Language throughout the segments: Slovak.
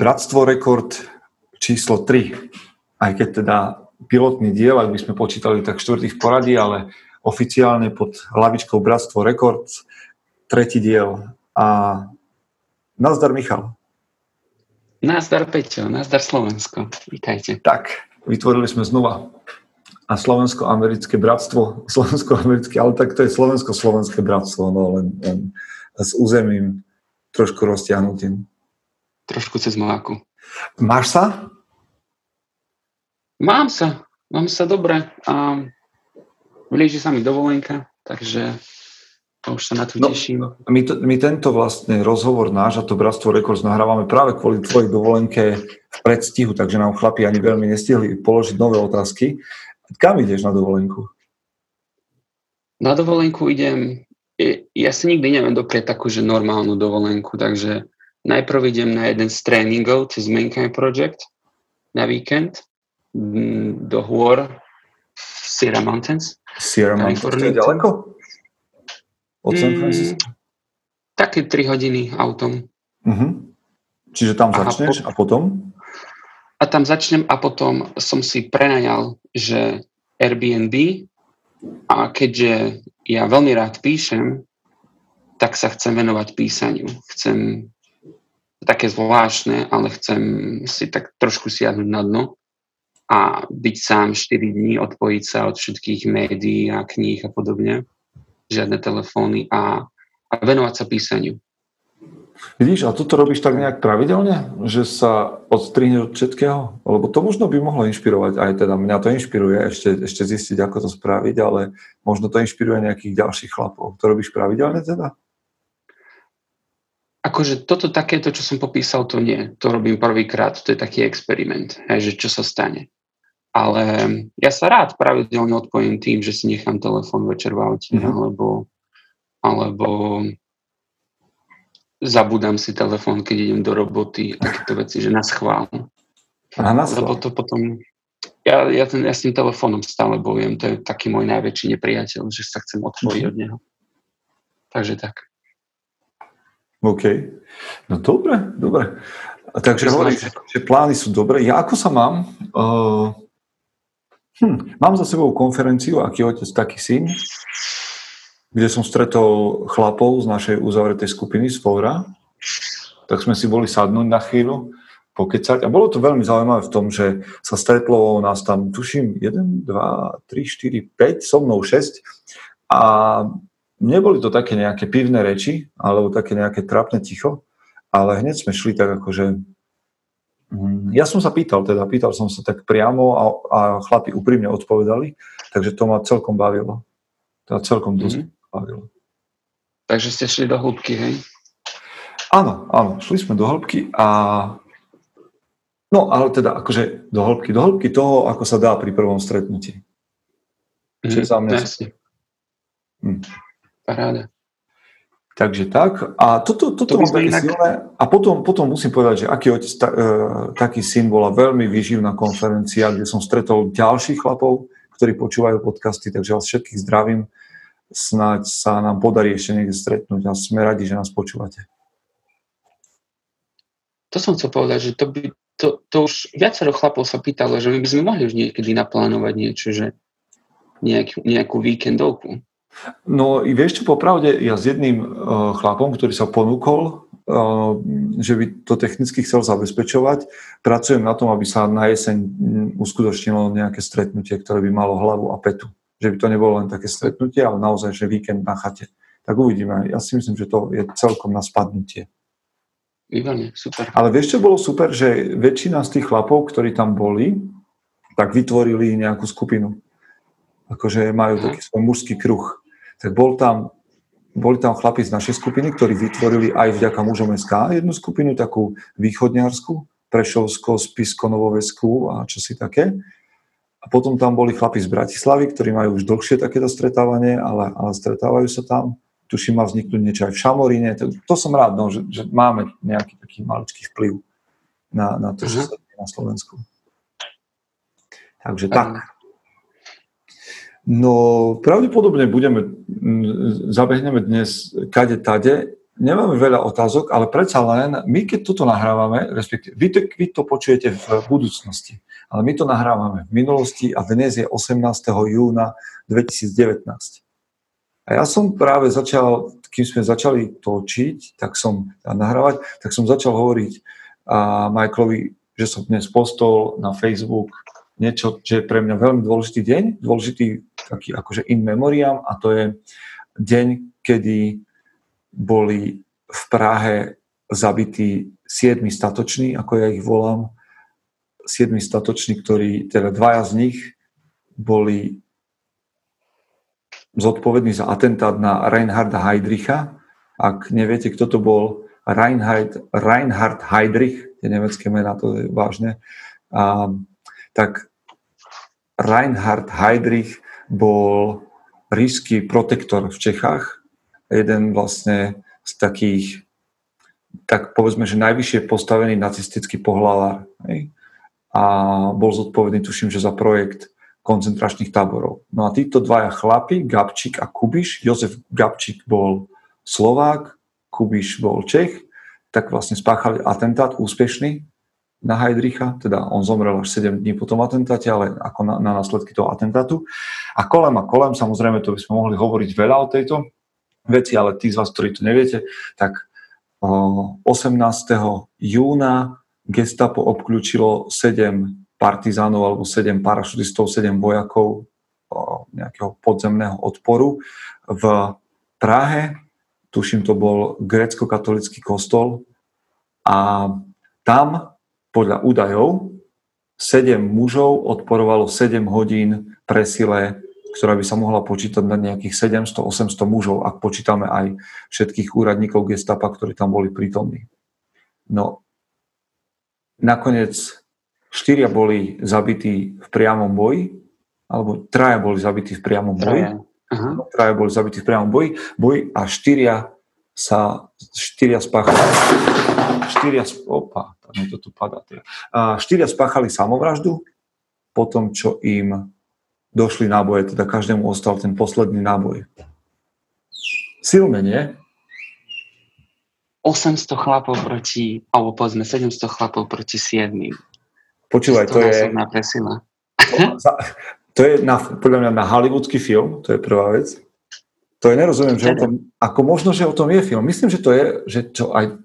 Bratstvo rekord číslo 3. Aj keď teda pilotný diel, ak by sme počítali tak štvrtý v poradí, ale oficiálne pod hlavičkou Bratstvo rekord, tretí diel. A nazdar Michal. Nazdar Peťo, nazdar Slovensko. Vítajte. Tak, vytvorili sme znova a slovensko-americké bratstvo, slovensko-americké, ale tak to je slovensko-slovenské bratstvo, no len, len s územím trošku roztiahnutým. Trošku cez Malaku. Máš sa? Mám sa. Mám sa dobre. A blíži sa mi dovolenka, takže už sa na to no, teším. My, to, my tento vlastne rozhovor náš a to Bratstvo Records nahrávame práve kvôli tvojej dovolenke v predstihu, takže nám chlapi ani veľmi nestihli položiť nové otázky. Kam ideš na dovolenku? Na dovolenku idem, ja si nikdy neviem doprieť takú, že normálnu dovolenku, takže najprv idem na jeden z tréningov cez Mankind Project na víkend do hôr v Sierra Mountains. Sierra Mountains, to je ďaleko? Od San mm, Francisco? Mm, také 3 hodiny autom. Uh-huh. Čiže tam začneš a, po, a potom? A tam začnem a potom som si prenajal, že Airbnb a keďže ja veľmi rád píšem, tak sa chcem venovať písaniu. Chcem také zvláštne, ale chcem si tak trošku siahnuť na dno a byť sám 4 dní, odpojiť sa od všetkých médií a kníh a podobne, žiadne telefóny a, a venovať sa písaniu. Vidíš, a toto robíš tak nejak pravidelne, že sa odstrihneš od všetkého? Lebo to možno by mohlo inšpirovať, aj teda mňa to inšpiruje ešte, ešte zistiť, ako to spraviť, ale možno to inšpiruje nejakých ďalších chlapov. To robíš pravidelne teda? Akože toto takéto, čo som popísal, to nie. To robím prvýkrát, to je taký experiment, hej, že čo sa stane. Ale ja sa rád pravidelne odpojím tým, že si nechám telefón večer v aute, mm-hmm. alebo, alebo zabudám si telefón, keď idem do roboty a takéto veci, že na schvál. A schvál. Lebo to potom... Ja, ja, ten, ja s tým telefónom stále bojujem, to je taký môj najväčší nepriateľ, že sa chcem odpojiť mm-hmm. od neho. Takže tak. OK. No dobre, dobre. Takže hovoríš, že plány sú dobré. Ja ako sa mám? Uh, hm, mám za sebou konferenciu Aký otec, taký syn, kde som stretol chlapov z našej uzavretej skupiny z Fóra. Tak sme si boli sadnúť na chvíľu, pokecať. A bolo to veľmi zaujímavé v tom, že sa stretlo nás tam, tuším, 1, 2, 3, 4, 5, so mnou 6. A neboli to také nejaké pivné reči, alebo také nejaké trapné ticho, ale hneď sme šli tak akože... Mm, ja som sa pýtal, teda pýtal som sa tak priamo a, a chlapi úprimne odpovedali, takže to ma celkom bavilo. Teda celkom dosť mm-hmm. bavilo. Takže ste šli do hĺbky, hej? Áno, áno, šli sme do hĺbky a No, ale teda akože do hĺbky, do hĺbky toho, ako sa dá pri prvom stretnutí. Mm, Čiže za mňa... Hm. Paráda. Takže tak. A toto, toto to mám také inak... silné. A potom, potom musím povedať, že aký otec, ta, e, taký syn bola veľmi vyživná konferencia, kde som stretol ďalších chlapov, ktorí počúvajú podcasty, takže vás všetkých zdravím. Snáď sa nám podarí ešte niekde stretnúť a sme radi, že nás počúvate. To som chcel povedať, že to, by, to, to už viacero chlapov sa pýtalo, že my by sme mohli už niekedy naplánovať niečo, že nejakú, nejakú víkendovku. No i vieš čo, popravde, ja s jedným uh, chlapom, ktorý sa ponúkol, uh, že by to technicky chcel zabezpečovať, pracujem na tom, aby sa na jeseň uskutočnilo nejaké stretnutie, ktoré by malo hlavu a petu. Že by to nebolo len také stretnutie, ale naozaj, že víkend na chate. Tak uvidíme. Ja si myslím, že to je celkom na spadnutie. Výborne, super. Ale vieš, čo bolo super, že väčšina z tých chlapov, ktorí tam boli, tak vytvorili nejakú skupinu. Akože majú taký svoj mužský kruh tak bol tam, boli tam chlapi z našej skupiny, ktorí vytvorili aj vďaka mužom SK jednu skupinu, takú východňarsku, Prešovsko, Spisko, Novovesku a čo si také. A potom tam boli chlapi z Bratislavy, ktorí majú už dlhšie takéto stretávanie, ale, ale stretávajú sa tam. Tuším, má vzniknúť niečo aj v Šamoríne. To, to som rád, no, že, že máme nejaký taký maličký vplyv na, na to, čo mhm. sa na Slovensku. Takže tak. No, pravdepodobne budeme, zabehneme dnes kade tade. nemáme veľa otázok, ale predsa len my, keď toto nahrávame, respektíve vy to, vy to počujete v budúcnosti, ale my to nahrávame v minulosti a dnes je 18. júna 2019. A ja som práve začal, kým sme začali točiť, tak som nahrávať, tak som začal hovoriť a Michaelovi, že som dnes postol na Facebook niečo, že je pre mňa veľmi dôležitý deň, dôležitý taký akože in memoriam a to je deň, kedy boli v Prahe zabití siedmi statoční, ako ja ich volám, siedmi statoční, ktorí, teda dvaja z nich boli zodpovedný za atentát na Reinharda Heydricha. Ak neviete, kto to bol, Reinhard, Reinhard Heydrich, tie nemecké mená, to je vážne, a, tak Reinhard Heydrich bol ríšský protektor v Čechách, jeden vlastne z takých, tak povedzme, že najvyššie postavený nacistický pohlavár. A bol zodpovedný, tuším, že za projekt koncentračných táborov. No a títo dvaja chlapi, Gabčík a Kubiš, Jozef Gabčík bol Slovák, Kubiš bol Čech, tak vlastne spáchali atentát úspešný na Heidricha, teda on zomrel až 7 dní po tom atentáte, ale ako na, na následky toho atentátu. A kolem a kolem, samozrejme, to by sme mohli hovoriť veľa o tejto veci, ale tí z vás, ktorí to neviete, tak 18. júna gestapo obklúčilo 7 partizánov alebo 7 parašutistov, 7 vojakov nejakého podzemného odporu v Prahe. Tuším, to bol grecko-katolický kostol. A tam, podľa údajov, 7 mužov odporovalo 7 hodín presile, ktorá by sa mohla počítať na nejakých 700-800 mužov, ak počítame aj všetkých úradníkov gestapa, ktorí tam boli prítomní. No, nakoniec štyria boli zabití v priamom boji, alebo traja boli zabití v priamom boji. Traja, traja boli zabití v priamom boji, boji a štyria sa, štyria spáchali, štyria, opa, mi to tu padá. A štyria spáchali samovraždu po tom, čo im došli náboje, teda každému ostal ten posledný náboj. Silné, nie? 800 chlapov proti, alebo povedzme 700 chlapov proti 7. Počúvaj, to je... To je na, podľa mňa na hollywoodsky film, to je prvá vec. To je, nerozumiem, že o tom, ako možno, že o tom je film. Myslím, že to je, že to aj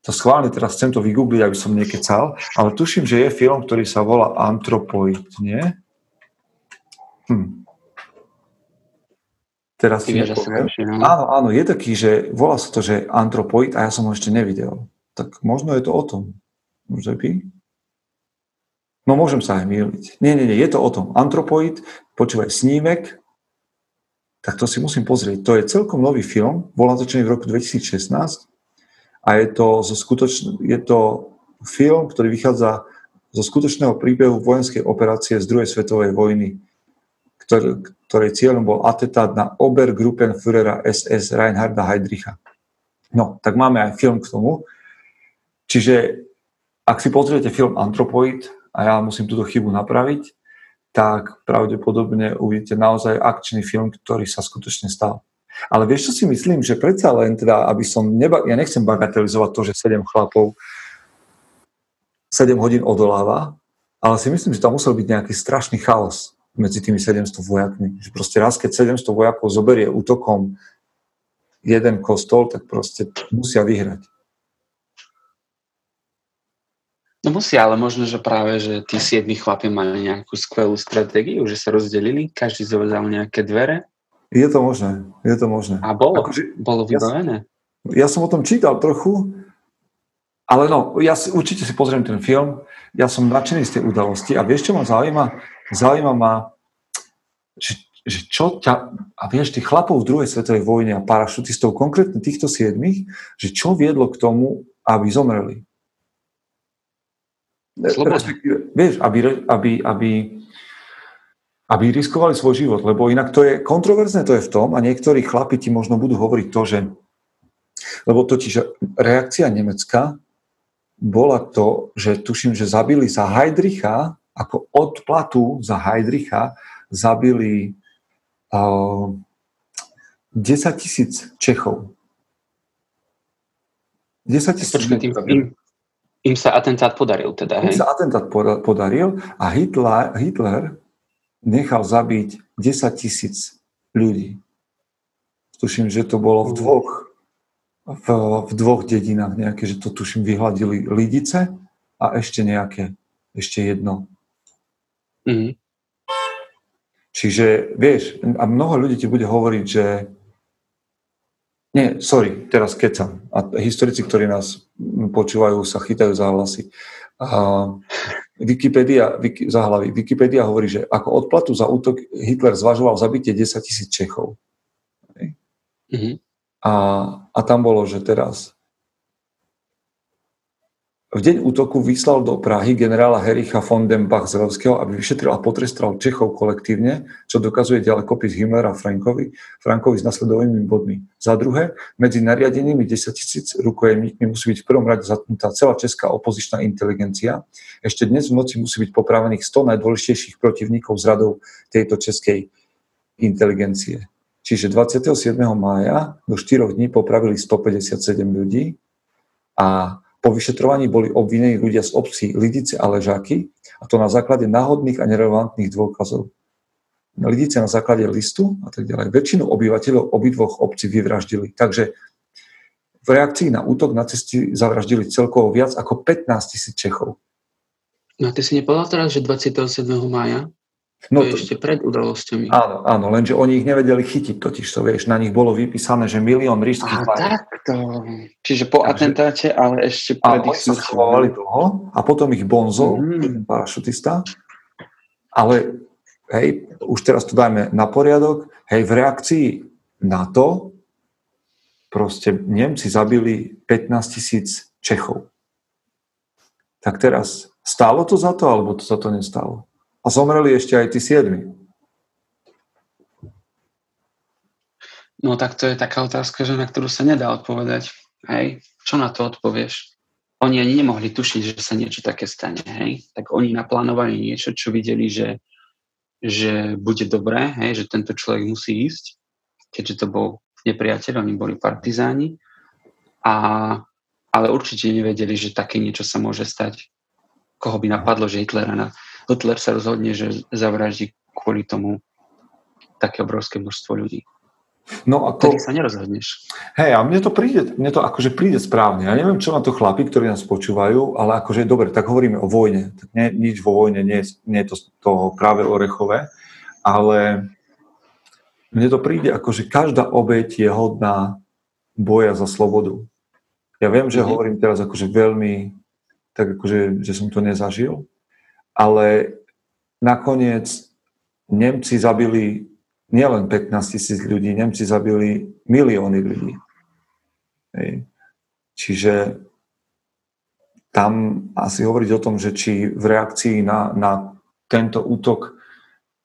to schválne teraz chcem to vygoogliť, aby som nekecal, ale tuším, že je film, ktorý sa volá Antropoid, nie? Hm. Teraz si no. Áno, áno, je taký, že volá sa to, že Antropoid a ja som ho ešte nevidel. Tak možno je to o tom. Môže by? No môžem sa aj míliť. Nie, nie, nie, je to o tom. Antropoid, počúvaj, snímek, tak to si musím pozrieť. To je celkom nový film, bol natočený v roku 2016 a je to, zo skutočn- je to film, ktorý vychádza zo skutočného príbehu vojenskej operácie z druhej svetovej vojny, ktorý, ktorej cieľom bol atentát na Obergruppenführera SS Reinharda Heydricha. No, tak máme aj film k tomu. Čiže ak si pozriete film Antropoid, a ja musím túto chybu napraviť, tak pravdepodobne uvidíte naozaj akčný film, ktorý sa skutočne stal. Ale vieš, čo si myslím, že predsa len teda, aby som, neba, ja nechcem bagatelizovať to, že 7 chlapov 7 hodín odoláva, ale si myslím, že tam musel byť nejaký strašný chaos medzi tými 700 vojakmi. Že proste raz, keď 700 vojakov zoberie útokom jeden kostol, tak proste musia vyhrať. No musia, ale možno, že práve, že tí siedmi chlapi mali nejakú skvelú stratégiu, že sa rozdelili, každý zovzal nejaké dvere. Je to možné, je to možné. A bolo, akože, bolo vybavené. Ja, ja som o tom čítal trochu, ale no, ja si, určite si pozriem ten film, ja som nadšený z tej udalosti a vieš, čo ma zaujíma? Zaujíma ma, že, že čo ťa, a vieš, tých chlapov v druhej svetovej vojne a parašutistov, konkrétne týchto siedmých, že čo viedlo k tomu, aby zomreli? Vieš, aby, aby, aby, aby riskovali svoj život, lebo inak to je kontroverzné, to je v tom a niektorí chlapi ti možno budú hovoriť to, že lebo totiž reakcia Nemecka bola to, že tuším, že zabili za Heidricha, ako odplatu za Heidricha zabili uh, 10 tisíc Čechov. 10 tisíc tým, im, im sa atentát podaril teda, hej? Im sa atentát podaril a Hitler, Hitler nechal zabiť 10 tisíc ľudí. Tuším, že to bolo v dvoch, v, v dvoch dedinách nejaké, že to tuším vyhladili Lidice a ešte nejaké, ešte jedno. Mm. Čiže, vieš, a mnoho ľudí ti bude hovoriť, že nie, sorry, teraz kecam. A historici, ktorí nás počúvajú, sa chytajú za hlasy. A Wikipedia, Wiki, za hlavy. Wikipedia hovorí, že ako odplatu za útok Hitler zvažoval zabitie 10 tisíc Čechov. Mm-hmm. A, a tam bolo, že teraz v deň útoku vyslal do Prahy generála Hericha von den Bach-Zelevského, aby vyšetril a potrestal Čechov kolektívne, čo dokazuje ďalekopis Himmlera Frankovi, Frankovi s nasledovými bodmi. Za druhé, medzi nariadenými 10 tisíc rukojemníkmi musí byť v prvom rade zatnutá celá česká opozičná inteligencia. Ešte dnes v noci musí byť popravených 100 najdôležitejších protivníkov z radov tejto českej inteligencie. Čiže 27. mája do 4 dní popravili 157 ľudí a po vyšetrovaní boli obvinení ľudia z obcí Lidice a Ležáky, a to na základe náhodných a nerelevantných dôkazov. Lidice na základe listu a tak ďalej. Väčšinu obyvateľov obidvoch obcí vyvraždili. Takže v reakcii na útok nacisti zavraždili celkovo viac ako 15 tisíc Čechov. No a ty si nepovedal teraz, že 27. mája? No, to je ešte pred udalosťami. Áno, áno, lenže oni ich nevedeli chytiť, totiž to vieš, na nich bolo vypísané, že milión ríšských tak takto. Čiže po Takže, atentáte, ale ešte pred ich sa schovávali dlho a potom ich bonzol, mm. parašutista. Ale hej, už teraz to dajme na poriadok, hej, v reakcii na to proste Nemci zabili 15 tisíc Čechov. Tak teraz, stálo to za to, alebo to za to nestalo? A zomreli ešte aj tí siedmi. No tak to je taká otázka, že na ktorú sa nedá odpovedať. Hej, čo na to odpovieš? Oni ani nemohli tušiť, že sa niečo také stane. Hej? Tak oni naplánovali niečo, čo videli, že, že bude dobré, hej? že tento človek musí ísť, keďže to bol nepriateľ, oni boli partizáni. A, ale určite nevedeli, že také niečo sa môže stať. Koho by napadlo, že Hitlera na, Hitler sa rozhodne, že zavraždí kvôli tomu také obrovské množstvo ľudí. No ako... Tedy sa nerozhodneš. Hej, a mne to príde, mne to akože príde správne. Ja neviem, čo na to chlapi, ktorí nás počúvajú, ale akože dobre, tak hovoríme o vojne. Tak nie, nič vo vojne nie nie je to, to práve orechové, ale mne to príde ako, že každá obeť je hodná boja za slobodu. Ja viem, že mm-hmm. hovorím teraz akože veľmi, tak akože, že som to nezažil, ale nakoniec Nemci zabili nielen 15 tisíc ľudí, Nemci zabili milióny ľudí. Hej. Čiže tam asi hovoriť o tom, že či v reakcii na, na tento útok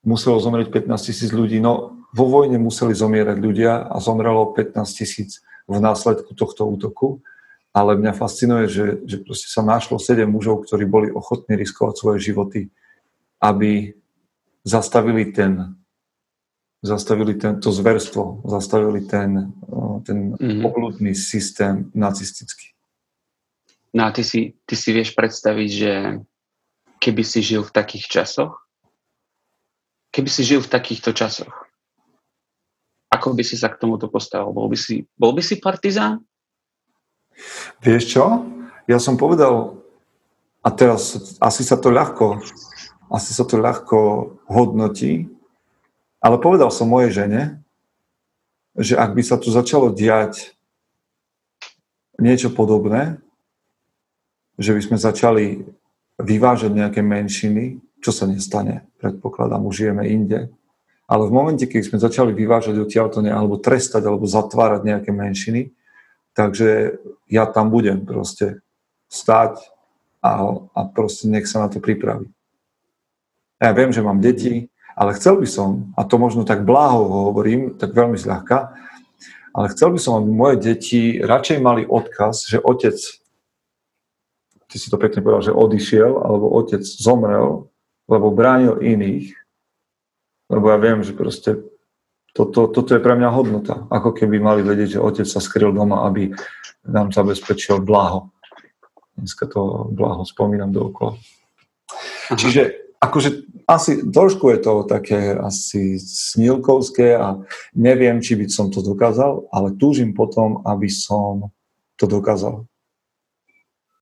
muselo zomrieť 15 tisíc ľudí, no vo vojne museli zomierať ľudia a zomrelo 15 tisíc v následku tohto útoku ale mňa fascinuje, že, že proste sa našlo sedem mužov, ktorí boli ochotní riskovať svoje životy, aby zastavili ten zastavili tento zverstvo, zastavili ten, ten mm-hmm. obludný systém nacistický. No a ty si, ty si vieš predstaviť, že keby si žil v takých časoch, keby si žil v takýchto časoch, ako by si sa k tomuto postavil? Bol by si, bol by si partizán? Vieš čo? Ja som povedal, a teraz asi sa to ľahko, asi sa to ľahko hodnotí, ale povedal som mojej žene, že ak by sa tu začalo diať niečo podobné, že by sme začali vyvážať nejaké menšiny, čo sa nestane, predpokladám, už žijeme inde. Ale v momente, keď sme začali vyvážať odtiaľto alebo trestať, alebo zatvárať nejaké menšiny, Takže ja tam budem proste stať a, a proste nech sa na to pripraví. Ja viem, že mám deti, ale chcel by som, a to možno tak bláho hovorím, tak veľmi zľahka, ale chcel by som, aby moje deti radšej mali odkaz, že otec, ty si to pekne povedal, že odišiel, alebo otec zomrel, lebo bránil iných, lebo ja viem, že proste Toto, toto je pre mňa hodnota. Ako keby mali vedieť, že otec sa skryl doma, aby nám zabezpečil blaho. Dneska to blaho spomínam dookola. Aha. Čiže akože asi trošku je to také asi snílkovské a neviem, či by som to dokázal, ale túžim potom, aby som to dokázal.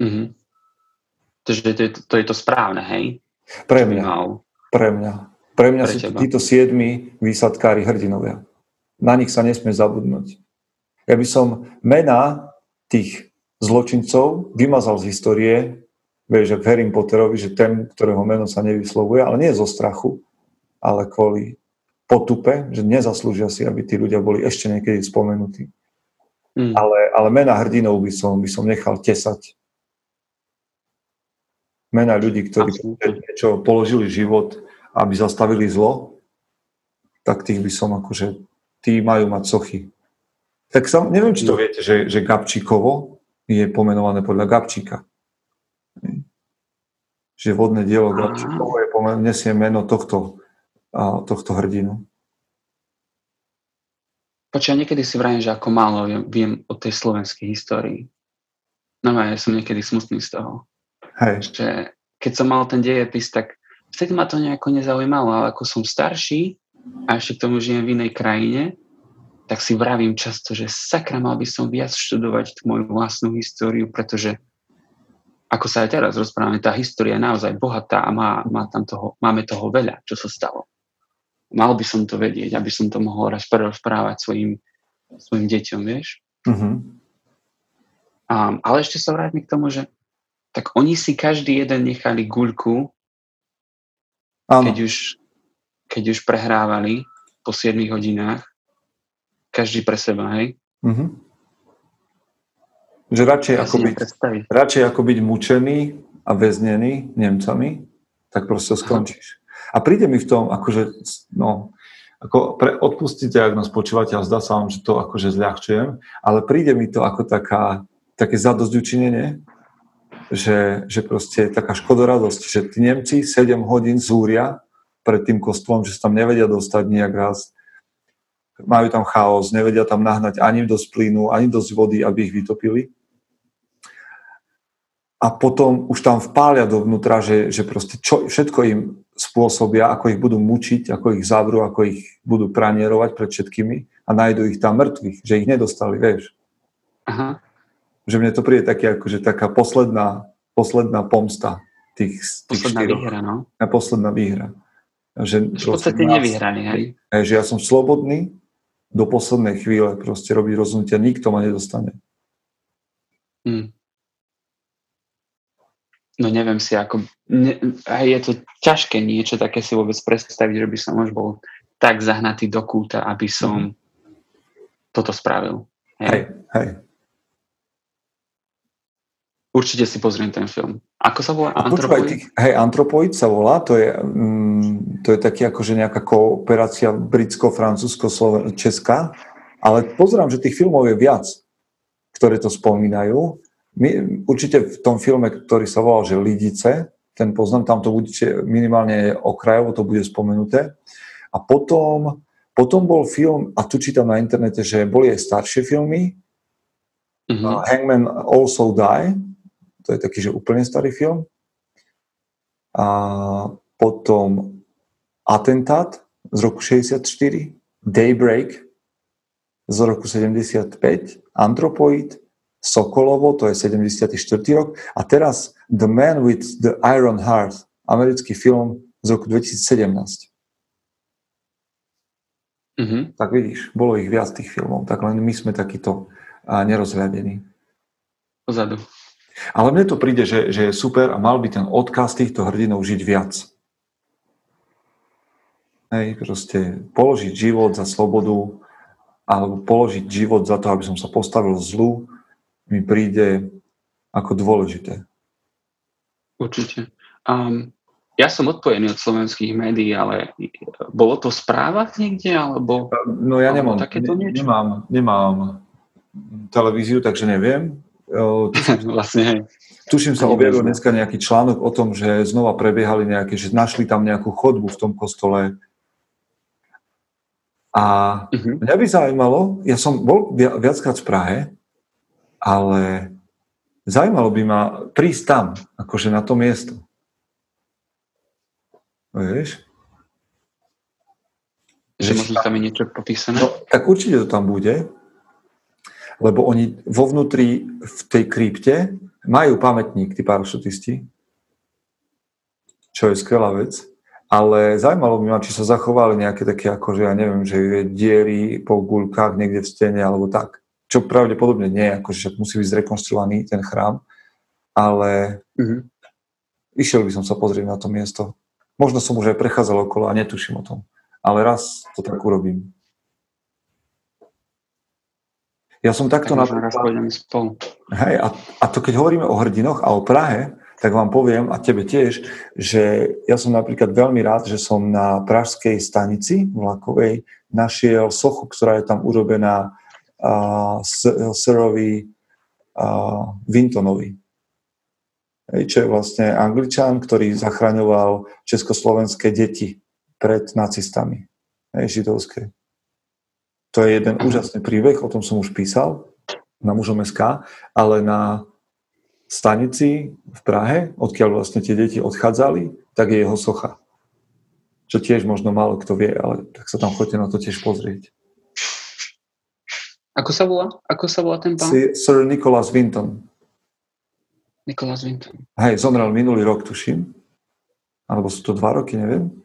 Mm-hmm. Takže to je, to je to správne, hej? Pre mňa. Pre mňa. Pre mňa Pre sú teba. títo siedmi výsadkári hrdinovia. Na nich sa nesmie zabudnúť. Ja by som mena tých zločincov vymazal z histórie, vieš, v Harry Potterovi, že ten, ktorého meno sa nevyslovuje, ale nie zo strachu, ale kvôli potupe, že nezaslúžia si, aby tí ľudia boli ešte niekedy spomenutí. Mm. Ale, ale mena hrdinov by som, by som nechal tesať. Mena ľudí, ktorí niečo položili život aby zastavili zlo, tak tých by som akože, tí majú mať sochy. Tak som, neviem, či to viete, že, že Gabčíkovo je pomenované podľa Gabčíka. Že vodné dielo Gabčíkovo je pomen- nesie meno tohto, a, tohto hrdinu. Počkaj, niekedy si vrajím, že ako málo viem, viem o tej slovenskej histórii. No ja som niekedy smutný z toho. Hej. Že keď som mal ten dejepis, tak vtedy ma to nejako nezaujímalo, ale ako som starší a ešte k tomu žijem v inej krajine, tak si vravím často, že sakra mal by som viac študovať tú moju vlastnú históriu, pretože ako sa aj teraz rozprávame, tá história je naozaj bohatá a má, má tam toho, máme toho veľa, čo sa stalo. Mal by som to vedieť, aby som to mohol raz rozprávať svojim, svojim deťom, vieš? Uh-huh. Um, ale ešte sa vrátim k tomu, že tak oni si každý jeden nechali guľku keď už, keď už prehrávali po 7 hodinách, každý pre seba, hej? Mm-hmm. Že radšej, ako byť, radšej ako byť mučený a väznený Nemcami, tak proste skončíš. A príde mi v tom, akože, no, ako pre, odpustite, ak nás počúvate a zdá sa vám, že to akože zľahčujem, ale príde mi to ako taká, také zadozďučinenie, že, že proste taká škodoradosť, že tí Nemci 7 hodín zúria pred tým kostolom, že sa tam nevedia dostať nejak raz. Majú tam chaos, nevedia tam nahnať ani dosť plynu, ani dosť vody, aby ich vytopili. A potom už tam vpália dovnútra, že, že proste čo, všetko im spôsobia, ako ich budú mučiť, ako ich zavrú, ako ich budú pranierovať pred všetkými a nájdú ich tam mŕtvych, že ich nedostali, vieš. Aha že mne to príde také, akože taká posledná, posledná pomsta tých, tých Posledná štyroch. výhra, no. A posledná výhra. Že v podstate nevyhraný, hej? Že ja som slobodný do poslednej chvíle proste robiť rozhodnutia, nikto ma nedostane. Hmm. No neviem si, ako... Ne, je to ťažké niečo také si vôbec predstaviť, že by som už bol tak zahnatý do kúta, aby som mm. toto spravil. Hej, hej. hej. Určite si pozriem ten film. Ako sa volá? Antropoid? Hej, Antropoid sa volá, to je, mm, to je taký akože nejaká kooperácia britsko-francúzsko-česká, ale pozerám, že tých filmov je viac, ktoré to spomínajú. My, určite v tom filme, ktorý sa volal, že Lidice, ten poznám, tam to bude minimálne okrajovo to bude spomenuté. A potom, potom bol film, a tu čítam na internete, že boli aj staršie filmy, mm-hmm. Hangman Also Die, to je taký, že úplne starý film. A potom Atentát z roku 64, Daybreak z roku 75, Anthropoid, Sokolovo, to je 74. rok, a teraz The Man with the Iron Heart, americký film z roku 2017. Mm-hmm. Tak vidíš, bolo ich viac tých filmov, tak len my sme takýto nerozhľadení. Pozadu. Ale mne to príde, že, že je super a mal by ten odkaz týchto hrdinov žiť viac. Hej, proste položiť život za slobodu alebo položiť život za to, aby som sa postavil zlu, mi príde ako dôležité. Určite. Um, ja som odpojený od slovenských médií, ale bolo to správa niekde, alebo... No ja nemám, takéto niečo? nemám, nemám televíziu, takže neviem. vlastne, hej. Tuším sa objavil dneska nejaký článok o tom, že znova prebiehali nejaké, že našli tam nejakú chodbu v tom kostole. A uh-huh. mňa by zaujímalo, ja som bol viackrát v Prahe, ale zaujímalo by ma prísť tam, akože na to miesto. Vieš? Že možno tam je niečo popísané? No, tak určite to tam bude, lebo oni vo vnútri v tej krypte majú pamätník, tí parašutisti, čo je skvelá vec, ale zaujímalo by ma, či sa zachovali nejaké také, akože ja neviem, že diery po guľkách niekde v stene alebo tak. Čo pravdepodobne nie, akože musí byť zrekonstruovaný ten chrám, ale mm-hmm. išiel by som sa pozrieť na to miesto. Možno som už aj prechádzal okolo a netuším o tom. Ale raz to tak urobím. Ja som takto tak napríklad... spolu. Hej, a, a to keď hovoríme o hrdinoch a o Prahe, tak vám poviem, a tebe tiež, že ja som napríklad veľmi rád, že som na pražskej stanici vlakovej našiel sochu, ktorá je tam urobená uh, Sirovi uh, Vintonovi čo je vlastne angličan, ktorý zachraňoval československé deti pred nacistami, hej, židovské. To je jeden úžasný príbeh, o tom som už písal na mužom SK, ale na stanici v Prahe, odkiaľ vlastne tie deti odchádzali, tak je jeho socha. Čo tiež možno málo kto vie, ale tak sa tam chodte na to tiež pozrieť. Ako sa volá? Ako sa volá ten pán? Sir Nicholas Winton. Nikolás Winton. Hej, zomrel minulý rok, tuším. Alebo sú to dva roky, neviem.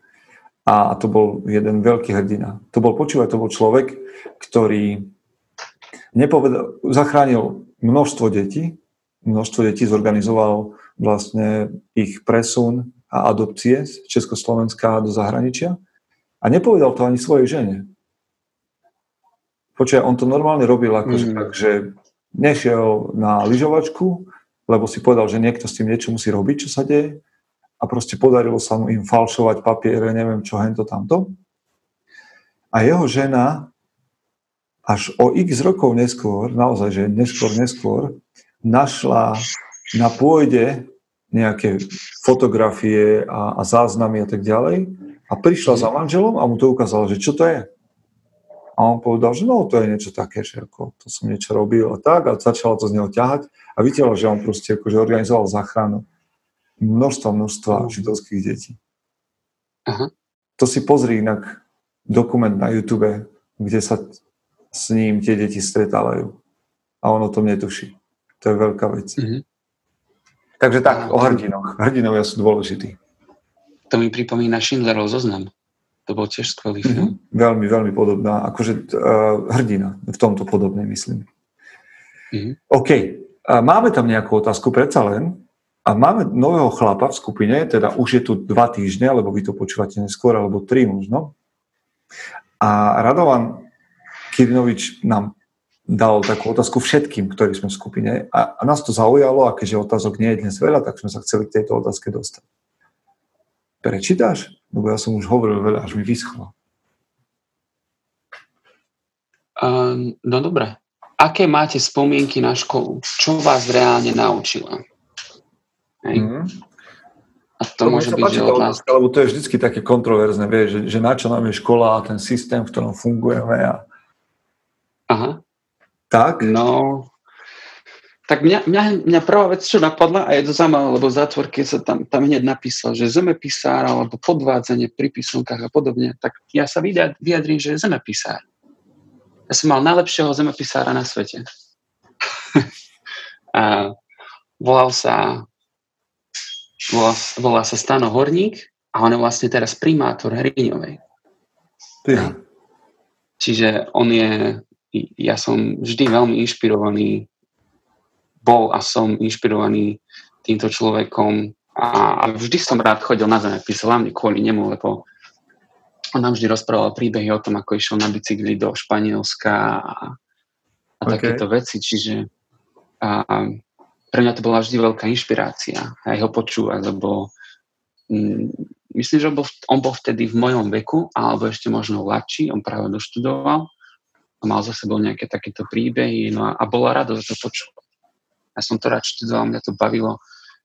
A to bol jeden veľký hrdina. To bol, počúvaj, to bol človek, ktorý nepovedal, zachránil množstvo detí, množstvo detí zorganizoval vlastne ich presun a adopcie z Československa do zahraničia a nepovedal to ani svojej žene. Počúvaj, on to normálne robil akože mm. tak, že nešiel na lyžovačku, lebo si povedal, že niekto s tým niečo musí robiť, čo sa deje a proste podarilo sa mu im falšovať papiere, neviem čo, hento, tamto. A jeho žena až o x rokov neskôr, naozaj, že neskôr, neskôr, našla na pôjde nejaké fotografie a, a záznamy a tak ďalej a prišla za manželom a mu to ukázala, že čo to je. A on povedal, že no, to je niečo také, že ako, to som niečo robil a tak a začala to z neho ťahať a videla, že on proste akože organizoval záchranu množstva, množstva uh. židovských detí. Aha. To si pozri inak dokument na YouTube, kde sa s ním tie deti stretávajú. A on o tom netuší. To je veľká vec. Uh-huh. Takže tak, o hrdinoch. Hrdinovia sú dôležití. To mi pripomína Schindlerov zoznam. To bol tiež skvelý film. Mm-hmm. Veľmi, veľmi podobná. Akože uh, hrdina. V tomto podobnej, myslím. Mm-hmm. OK. Uh, máme tam nejakú otázku, predsa len. A máme nového chlapa v skupine, teda už je tu dva týždne, lebo vy to počúvate neskôr, alebo tri možno. A Radovan Kirinovič nám dal takú otázku všetkým, ktorí sme v skupine. A, nás to zaujalo, a keďže otázok nie je dnes veľa, tak sme sa chceli k tejto otázke dostať. Prečítaš? Lebo ja som už hovoril veľa, až mi vyschlo. Uh, no dobre. Aké máte spomienky na školu? Čo vás reálne naučila? Hej. Mm. A to, to môže byť, že otázka, lebo to je vždy také kontroverzné, vieš, že, že na čo nám je škola a ten systém, v ktorom fungujeme. A... Aha. Tak? No, tak mňa, mňa, mňa prvá vec, čo napadla, a je to zaujímavé, lebo v zátvorke sa tam, tam hneď napísal, že zemepisár alebo podvádzanie pri písomkách a podobne, tak ja sa vyjadrím, že zemepisár. Ja som mal najlepšieho zemepisára na svete. a volal sa volá, volá sa Stano Horník a on je vlastne teraz primátor Hriňovej. Čiže on je, ja som vždy veľmi inšpirovaný bol a som inšpirovaný týmto človekom a, a vždy som rád chodil na zemepis, hlavne kvôli nemu, lebo on nám vždy rozprával príbehy o tom, ako išiel na bicykli do Španielska a, a okay. takéto veci, čiže a, a pre mňa to bola vždy veľká inšpirácia aj ho počúvať, lebo mm, myslím, že on bol, on bol vtedy v mojom veku, alebo ešte možno mladší, on práve doštudoval a mal za sebou nejaké takéto príbehy no a, a bola radosť to počúvať. Ja som to rád študoval, mňa to bavilo,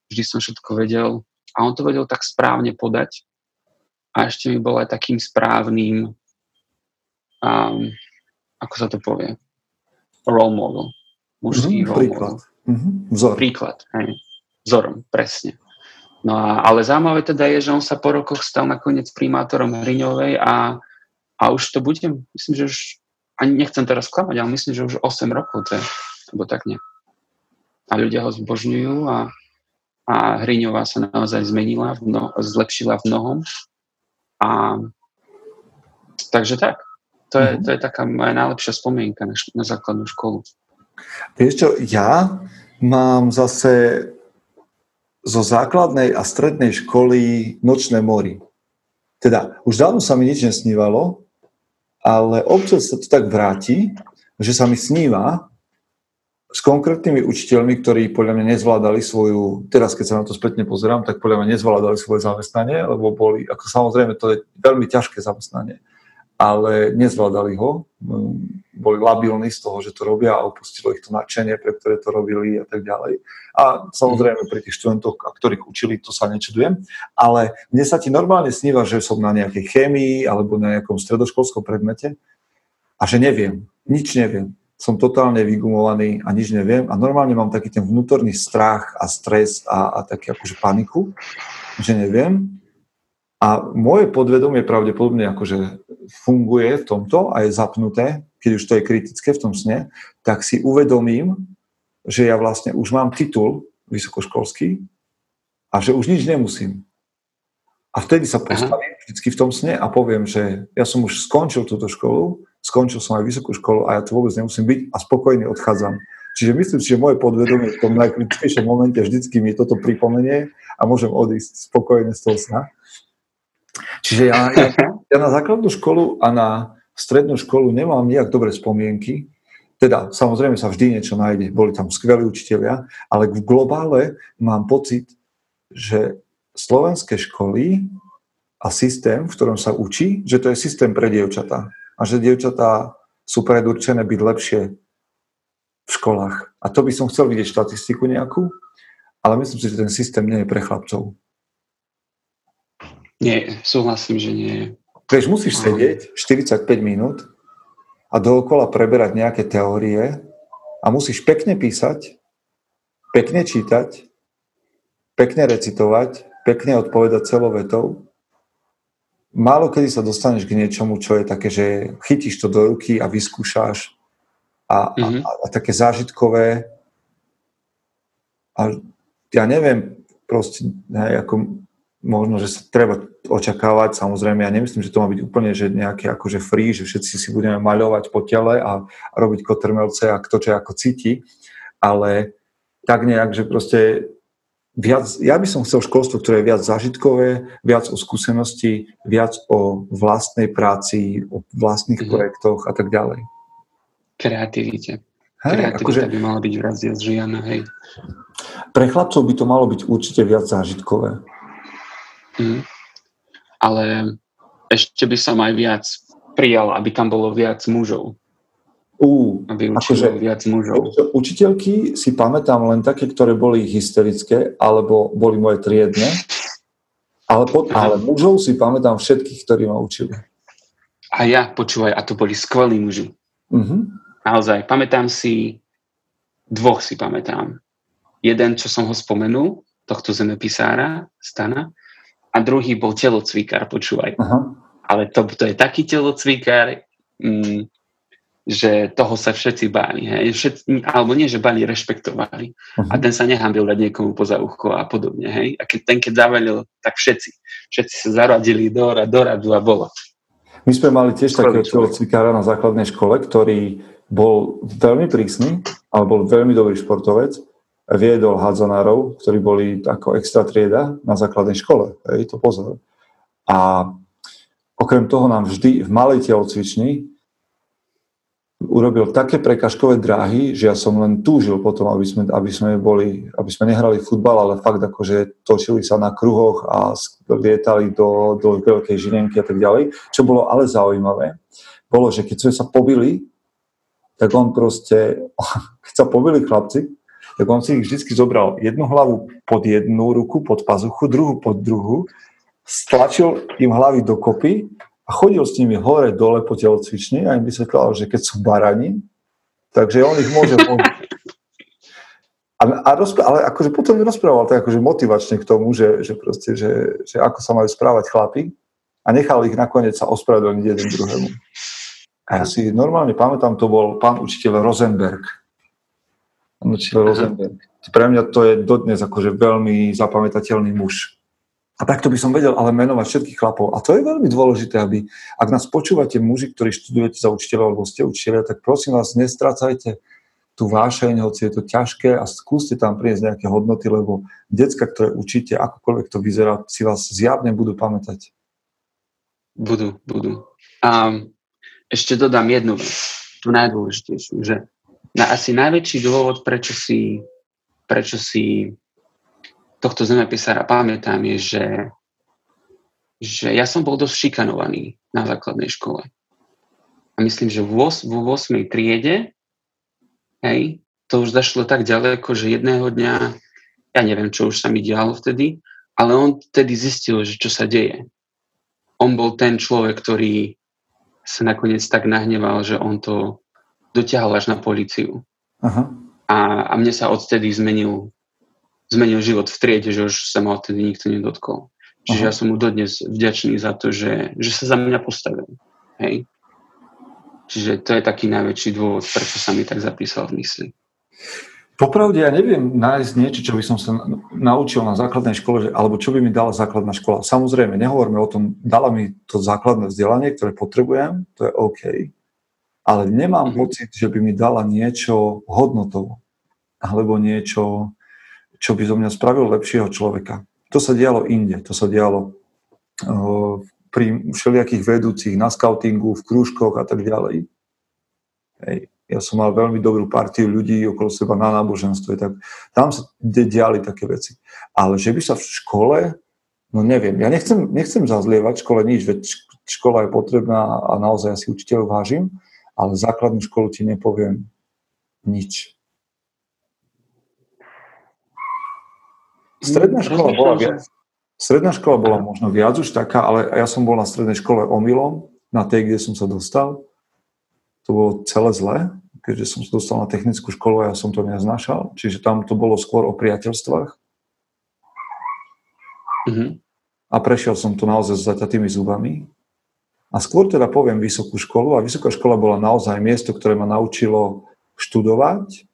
vždy som všetko vedel a on to vedel tak správne podať a ešte mi bol aj takým správnym um, ako sa to povie, role model. Mužský mm, role príklad. model. Mm-hmm. Vzor. Príklad, hej. Vzorom, presne. No a, ale zaujímavé teda je, že on sa po rokoch stal nakoniec primátorom Hriňovej a, a už to bude, myslím, že už, ani nechcem teraz klamať, ale myslím, že už 8 rokov to je, alebo tak nie. A ľudia ho zbožňujú a, a Hriňová sa naozaj zmenila, v mno, zlepšila v mnohom. A takže tak. To je, mm-hmm. to je taká moja najlepšia spomienka na, na základnú školu. Vieš čo, ja mám zase zo základnej a strednej školy nočné mori. Teda, už dávno sa mi nič nesnívalo, ale občas sa to tak vráti, že sa mi sníva s konkrétnymi učiteľmi, ktorí podľa mňa nezvládali svoju, teraz keď sa na to spätne pozerám, tak podľa mňa nezvládali svoje zamestnanie, lebo boli, ako samozrejme, to je veľmi ťažké zamestnanie ale nezvládali ho. Boli labilní z toho, že to robia a opustilo ich to nadšenie, pre ktoré to robili a tak ďalej. A samozrejme pri tých študentoch, ktorých učili, to sa nečudujem. Ale mne sa ti normálne sníva, že som na nejakej chémii alebo na nejakom stredoškolskom predmete a že neviem, nič neviem. Som totálne vygumovaný a nič neviem a normálne mám taký ten vnútorný strach a stres a, a taký akože paniku, že neviem a moje podvedomie pravdepodobne akože funguje v tomto a je zapnuté, keď už to je kritické v tom sne, tak si uvedomím, že ja vlastne už mám titul vysokoškolský a že už nič nemusím. A vtedy sa postavím vždycky v tom sne a poviem, že ja som už skončil túto školu, skončil som aj vysokú školu a ja tu vôbec nemusím byť a spokojne odchádzam. Čiže myslím si, že moje podvedomie v tom najkritickejšom momente vždycky mi toto pripomenie a môžem odísť spokojne z toho sna. Čiže ja, ja, ja na základnú školu a na strednú školu nemám nejak dobré spomienky. Teda samozrejme sa vždy niečo nájde, boli tam skvelí učiteľia, ale v globále mám pocit, že slovenské školy a systém, v ktorom sa učí, že to je systém pre dievčatá. A že dievčatá sú predurčené byť lepšie v školách. A to by som chcel vidieť štatistiku nejakú, ale myslím si, že ten systém nie je pre chlapcov. Nie, súhlasím, že nie. Vieš, musíš sedieť 45 minút a dookola preberať nejaké teórie a musíš pekne písať, pekne čítať, pekne recitovať, pekne odpovedať celou vetou. Málo kedy sa dostaneš k niečomu, čo je také, že chytíš to do ruky a vyskúšaš a, mm-hmm. a, a také zážitkové a ja neviem, proste, ne, ako možno, že sa treba očakávať, samozrejme, ja nemyslím, že to má byť úplne že nejaké akože free, že všetci si budeme maľovať po tele a, a robiť kotrmelce a kto čo ako cíti, ale tak nejak, že proste viac, ja by som chcel školstvo, ktoré je viac zážitkové, viac o skúsenosti, viac o vlastnej práci, o vlastných mm-hmm. projektoch a tak ďalej. Kreativite. Hej, Kreativita akože, by mala byť viac žiana, hej. Pre chlapcov by to malo byť určite viac zážitkové. Mm. Ale ešte by som aj viac prijal, aby tam bolo viac mužov. Uh, aby akože, viac mužov. Učiteľky si pamätám len také, ktoré boli hysterické, alebo boli moje triedne. Ale, pod, ale mužov si pamätám všetkých, ktorí ma učili. A ja, počúvaj, a to boli skvelí muži. Uh-huh. Naozaj, pamätám si, dvoch si pamätám. Jeden, čo som ho spomenul, tohto zemepisára, Stana, a druhý bol telocvikár, počúvaj. Uh-huh. Ale to, to je taký telocvikár, mm, že toho sa všetci báli. Hej? Všetci, alebo nie, že báli, rešpektovali. Uh-huh. A ten sa nehambil dať niekomu poza ucho a podobne. Hej? A keď ten, keď zavalil, tak všetci. Všetci sa zaradili do, do radu a bolo. My sme mali tiež takého telocvikára na základnej škole, ktorý bol veľmi prísny, ale bol veľmi dobrý športovec viedol hádzanárov, ktorí boli ako extra trieda na základnej škole. Hej, to pozor. A okrem toho nám vždy v malej telocvični urobil také prekažkové dráhy, že ja som len túžil potom, aby sme, aby sme, boli, aby sme nehrali futbal, ale fakt akože točili sa na kruhoch a lietali do, do veľkej žinenky a tak ďalej. Čo bolo ale zaujímavé, bolo, že keď sme sa pobili, tak on proste, keď sa pobili chlapci, tak on si ich vždy zobral jednu hlavu pod jednu ruku, pod pazuchu, druhú pod druhú, stlačil im hlavy dokopy a chodil s nimi hore dole po telocvični a im vysvetľoval, že keď sú barani, takže on ich môže A, a rozpr- ale akože potom rozprával tak akože motivačne k tomu, že, že, proste, že, že ako sa majú správať chlapi a nechal ich nakoniec sa ospravedlniť jeden druhému. A ja si normálne pamätám, to bol pán učiteľ Rosenberg. Učiteľ Rosenberg. Pre mňa to je dodnes akože veľmi zapamätateľný muž. A takto by som vedel ale menovať všetkých chlapov. A to je veľmi dôležité, aby, ak nás počúvate muži, ktorí študujete za učiteľov alebo ste učiteľia, tak prosím vás, nestrácajte tú vášeň, hoci je to ťažké a skúste tam priniesť nejaké hodnoty, lebo decka, ktoré učíte, akokoľvek to vyzerá, si vás zjavne budú pamätať. Budú, budú. A ešte dodám jednu vec, tú najdôležitejšiu, že na asi najväčší dôvod, prečo si, prečo si tohto zemepisára pamätám, je, že, že ja som bol dosť šikanovaný na základnej škole. A myslím, že vo, vo 8. triede Hej, to už zašlo tak ďaleko, že jedného dňa, ja neviem, čo už sa mi dialo vtedy, ale on vtedy zistil, že čo sa deje. On bol ten človek, ktorý sa nakoniec tak nahneval, že on to dotiahol až na policiu. Aha. A, a mne sa odtedy zmenil, zmenil život v triede, že už sa ma odtedy nikto nedotkol. Čiže Aha. ja som mu dodnes vďačný za to, že, že sa za mňa postavil. Hej. Čiže to je taký najväčší dôvod, prečo sa mi tak zapísal v mysli. Popravde ja neviem nájsť niečo, čo by som sa naučil na základnej škole, že, alebo čo by mi dala základná škola. Samozrejme, nehovorme o tom, dala mi to základné vzdelanie, ktoré potrebujem, to je OK, ale nemám mm-hmm. pocit, že by mi dala niečo hodnotovo, alebo niečo, čo by zo mňa spravil lepšieho človeka. To sa dialo inde, to sa dialo uh, pri všelijakých vedúcich na scoutingu, v krúžkoch a tak ďalej. Hej. Ja som mal veľmi dobrú partiu ľudí okolo seba na náboženstve, tak tam sa diali také veci. Ale že by sa v škole, no neviem, ja nechcem, nechcem zazlievať škole nič, veď škola je potrebná a naozaj ja si učiteľov vážim, ale základnú školu ti nepoviem nič. Stredná škola bola viac, Stredná škola bola možno viac už taká, ale ja som bol na strednej škole omylom, na tej, kde som sa dostal. To bolo celé zlé, keďže som sa dostal na technickú školu a ja som to neznášal. Čiže tam to bolo skôr o priateľstvách. Mm-hmm. A prešiel som to naozaj s zaťatými zubami. A skôr teda poviem vysokú školu. A vysoká škola bola naozaj miesto, ktoré ma naučilo študovať,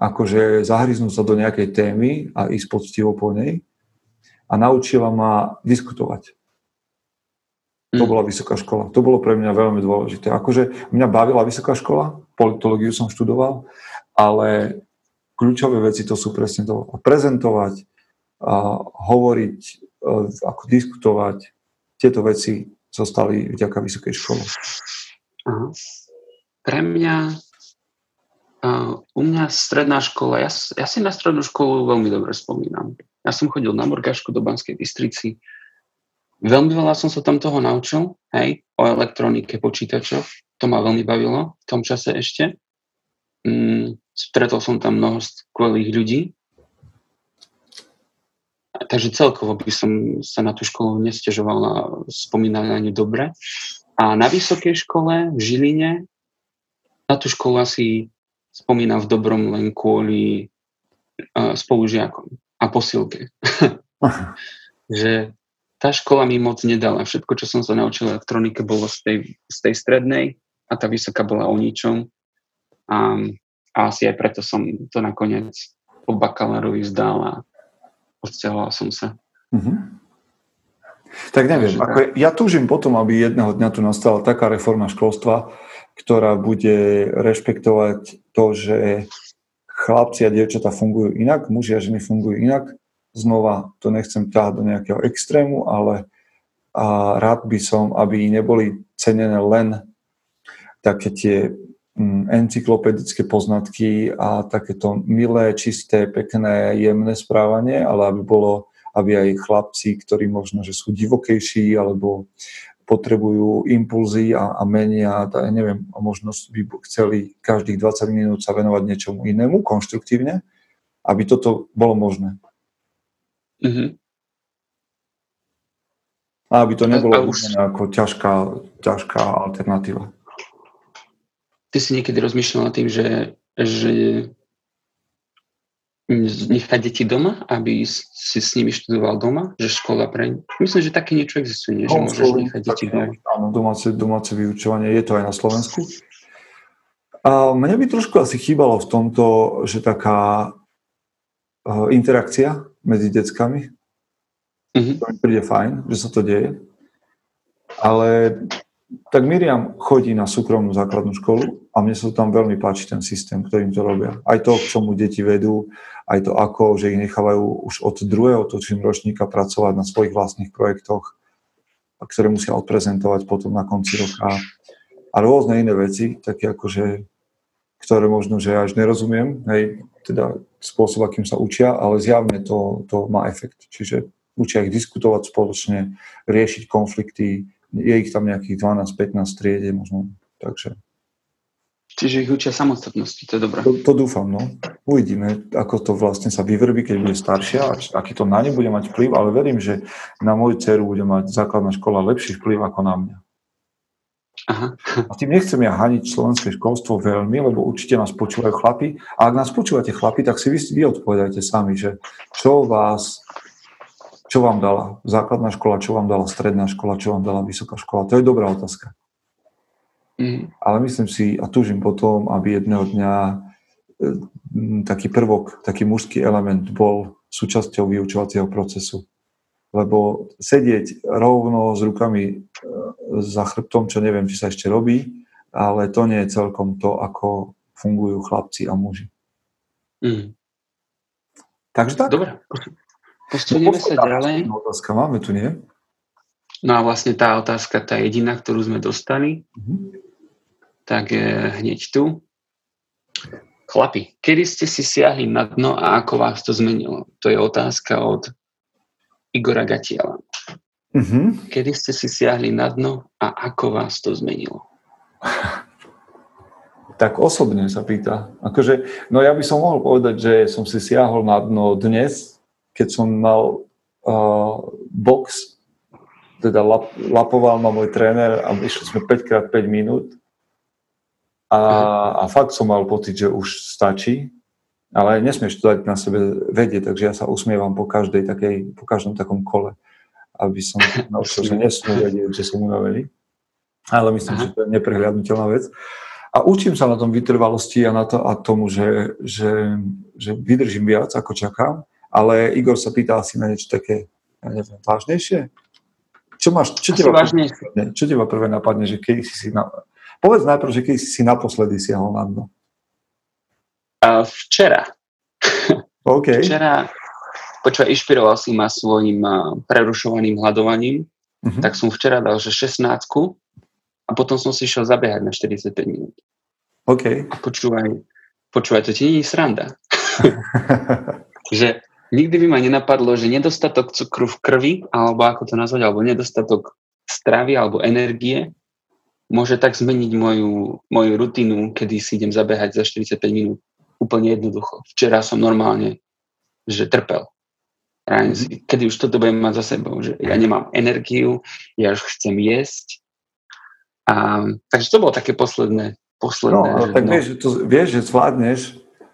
akože zahryznúť sa do nejakej témy a ísť poctivo po nej a naučila ma diskutovať. To mm. bola vysoká škola. To bolo pre mňa veľmi dôležité. Akože mňa bavila vysoká škola, politológiu som študoval, ale kľúčové veci to sú presne to. Prezentovať, a hovoriť, a ako diskutovať. Tieto veci zostali vďaka vysokej škole. Aha. Pre mňa, uh, u mňa stredná škola, ja, ja si na strednú školu veľmi dobre spomínam. Ja som chodil na Morgašku do Banskej Bystrici. Veľmi veľa som sa tam toho naučil, hej, o elektronike počítačov. To ma veľmi bavilo v tom čase ešte. Mm, stretol som tam mnoho skvelých ľudí. Takže celkovo by som sa na tú školu nestežoval a spomínal na ňu dobre. A na vysokej škole v Žiline na tú školu asi spomínam v dobrom len kvôli uh, spolužiakom a posilke. že tá škola mi moc nedala. Všetko, čo som sa naučil elektronike, bolo z tej, z tej strednej a tá vysoká bola o ničom. A, a asi aj preto som to nakoniec po bakalárovi vzdal a odsťahoval som sa. Mm-hmm. Tak neviem, ako ja túžim potom, aby jedného dňa tu nastala taká reforma školstva, ktorá bude rešpektovať to, že chlapci a dievčatá fungujú inak, muži a ženy fungujú inak. Znova to nechcem ťahať do nejakého extrému, ale a rád by som, aby neboli cenené len také tie encyklopedické poznatky a takéto milé, čisté, pekné, jemné správanie, ale aby bolo, aby aj chlapci, ktorí možno, že sú divokejší alebo potrebujú impulzy a, a menia, a neviem, a možno by chceli každých 20 minút sa venovať niečomu inému, konštruktívne, aby toto bolo možné. Mm-hmm. A aby to nebolo už... ako ťažká, ťažká alternatíva. Ty si niekedy rozmýšľal nad tým, že, že nechať deti doma, aby si s nimi študoval doma, že škola pre Myslím, že také niečo existuje, že no, môžeš nechať deti doma. Áno, domáce, domáce vyučovanie, je to aj na Slovensku. A mne by trošku asi chýbalo v tomto, že taká uh, interakcia medzi deckami, mm-hmm. to mi príde fajn, že sa to deje. Ale tak Miriam chodí na súkromnú základnú školu a mne sa tam veľmi páči ten systém, ktorým to robia. Aj to, k čomu deti vedú, aj to ako, že ich nechávajú už od druhého točím ročníka pracovať na svojich vlastných projektoch, ktoré musia odprezentovať potom na konci roka. A rôzne iné veci, také ako, že, ktoré možno, že až nerozumiem, hej, teda spôsob, akým sa učia, ale zjavne to, to má efekt. Čiže učia ich diskutovať spoločne, riešiť konflikty, je ich tam nejakých 12-15 triede možno, takže... Čiže ich učia samostatnosti, to je dobré. To, to dúfam, no. Uvidíme, ako to vlastne sa vyvrbí, keď bude staršia, aký to na ne bude mať vplyv, ale verím, že na moju dceru bude mať základná škola lepší vplyv ako na mňa. Aha. A tým nechcem ja haniť slovenské školstvo veľmi, lebo určite nás počúvajú chlapi. A ak nás počúvate chlapi, tak si vy, vy odpovedajte sami, že čo vás čo vám dala základná škola, čo vám dala stredná škola, čo vám dala vysoká škola? To je dobrá otázka. Mm. Ale myslím si a túžim potom, aby jedného dňa e, taký prvok, taký mužský element bol súčasťou vyučovacieho procesu. Lebo sedieť rovno s rukami e, za chrbtom, čo neviem, či sa ešte robí, ale to nie je celkom to, ako fungujú chlapci a muži. Mm. Takže tak. Dobre. Posunieme sa ďalej. Otázka máme tu, nie? No a vlastne tá otázka, tá jediná, ktorú sme dostali, mm-hmm. tak je hneď tu. Chlapi, kedy ste si siahli na dno a ako vás to zmenilo? To je otázka od Igora Gatiela. Mm-hmm. Kedy ste si siahli na dno a ako vás to zmenilo? Tak osobne sa pýta. Akože, no ja by som mohol povedať, že som si siahol na dno dnes, keď som mal uh, box, teda lap, lapoval ma môj tréner a išli sme 5x5 minút a, a fakt som mal pocit, že už stačí, ale nesmieš to dať na sebe vedieť, takže ja sa usmievam po každej takej, po každom takom kole, aby som naučil, že nesmú vedieť, že som unavený. Ale myslím, Aha. že to je neprehľadnutelná vec. A učím sa na tom vytrvalosti a na to a tomu, že, že, že vydržím viac, ako čakám ale Igor sa pýtal asi na niečo také, ja neviem, vážnejšie? Čo máš, čo teba, prvé, čo teba prvé napadne, že keď si si na... Povedz najprv, že keď si si naposledy siahol na dno. Uh, včera. OK. Včera, počúva, inšpiroval si ma svojim uh, prerušovaným hľadovaním, uh-huh. tak som včera dal, že 16 a potom som si išiel zabehať na 45 minút. OK. A počúvaj, počúvaj, to ti nie je sranda. že nikdy by ma nenapadlo, že nedostatok cukru v krvi, alebo ako to nazvať, alebo nedostatok stravy alebo energie môže tak zmeniť moju, moju rutinu, kedy si idem zabehať za 45 minút. Úplne jednoducho. Včera som normálne, že trpel. Mhm. kedy už toto budem mať za sebou, že ja nemám energiu, ja už chcem jesť. A, takže to bolo také posledné. posledné no, no tak no. Vieš, to, vieš, že zvládneš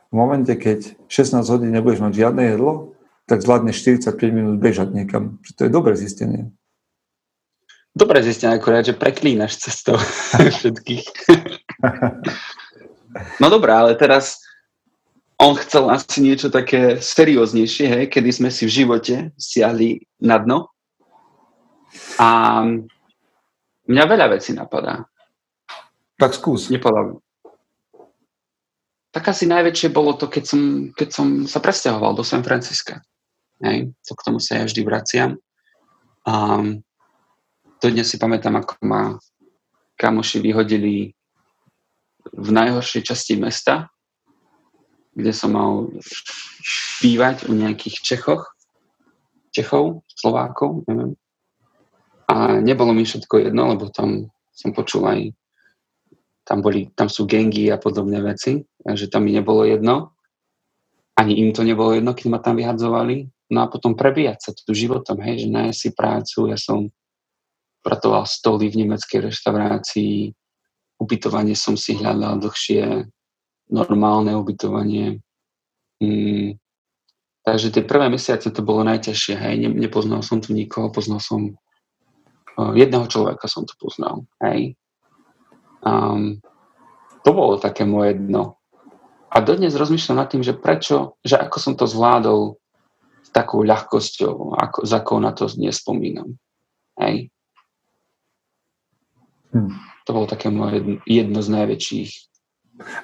v momente, keď 16 hodín nebudeš mať žiadne jedlo, tak zvládne 45 minút bežať niekam. To je dobré zistenie. Dobré zistenie, akorát, že preklínaš cestou všetkých. no dobré, ale teraz on chcel asi niečo také serióznejšie, hej, kedy sme si v živote siahli na dno. A mňa veľa vecí napadá. Tak skús. Nepovedal. Tak asi najväčšie bolo to, keď som, keď som sa presťahoval do San Francisca. Hej, to k tomu sa ja vždy vraciam. A dnes si pamätám, ako ma kamoši vyhodili v najhoršej časti mesta, kde som mal bývať u nejakých Čechoch, Čechov, Slovákov, neviem. A nebolo mi všetko jedno, lebo tam som počul aj, tam, boli, tam sú gengy a podobné veci, takže tam mi nebolo jedno. Ani im to nebolo jedno, keď ma tam vyhadzovali. No a potom prebíjať sa tu životom, hej, že nájsť si prácu. Ja som pratoval stoly v nemeckej reštaurácii, ubytovanie som si hľadal dlhšie, normálne ubytovanie. Mm. Takže tie prvé mesiace to bolo najťažšie, hej, ne, nepoznal som tu nikoho, poznal som uh, jedného človeka som tu poznal, hej. Um, to bolo také moje dno. A dodnes rozmýšľam nad tým, že prečo, že ako som to zvládol s takou ľahkosťou, ako, za akou na to nespomínam. Hej. Hm. To bolo také moje jedno z najväčších.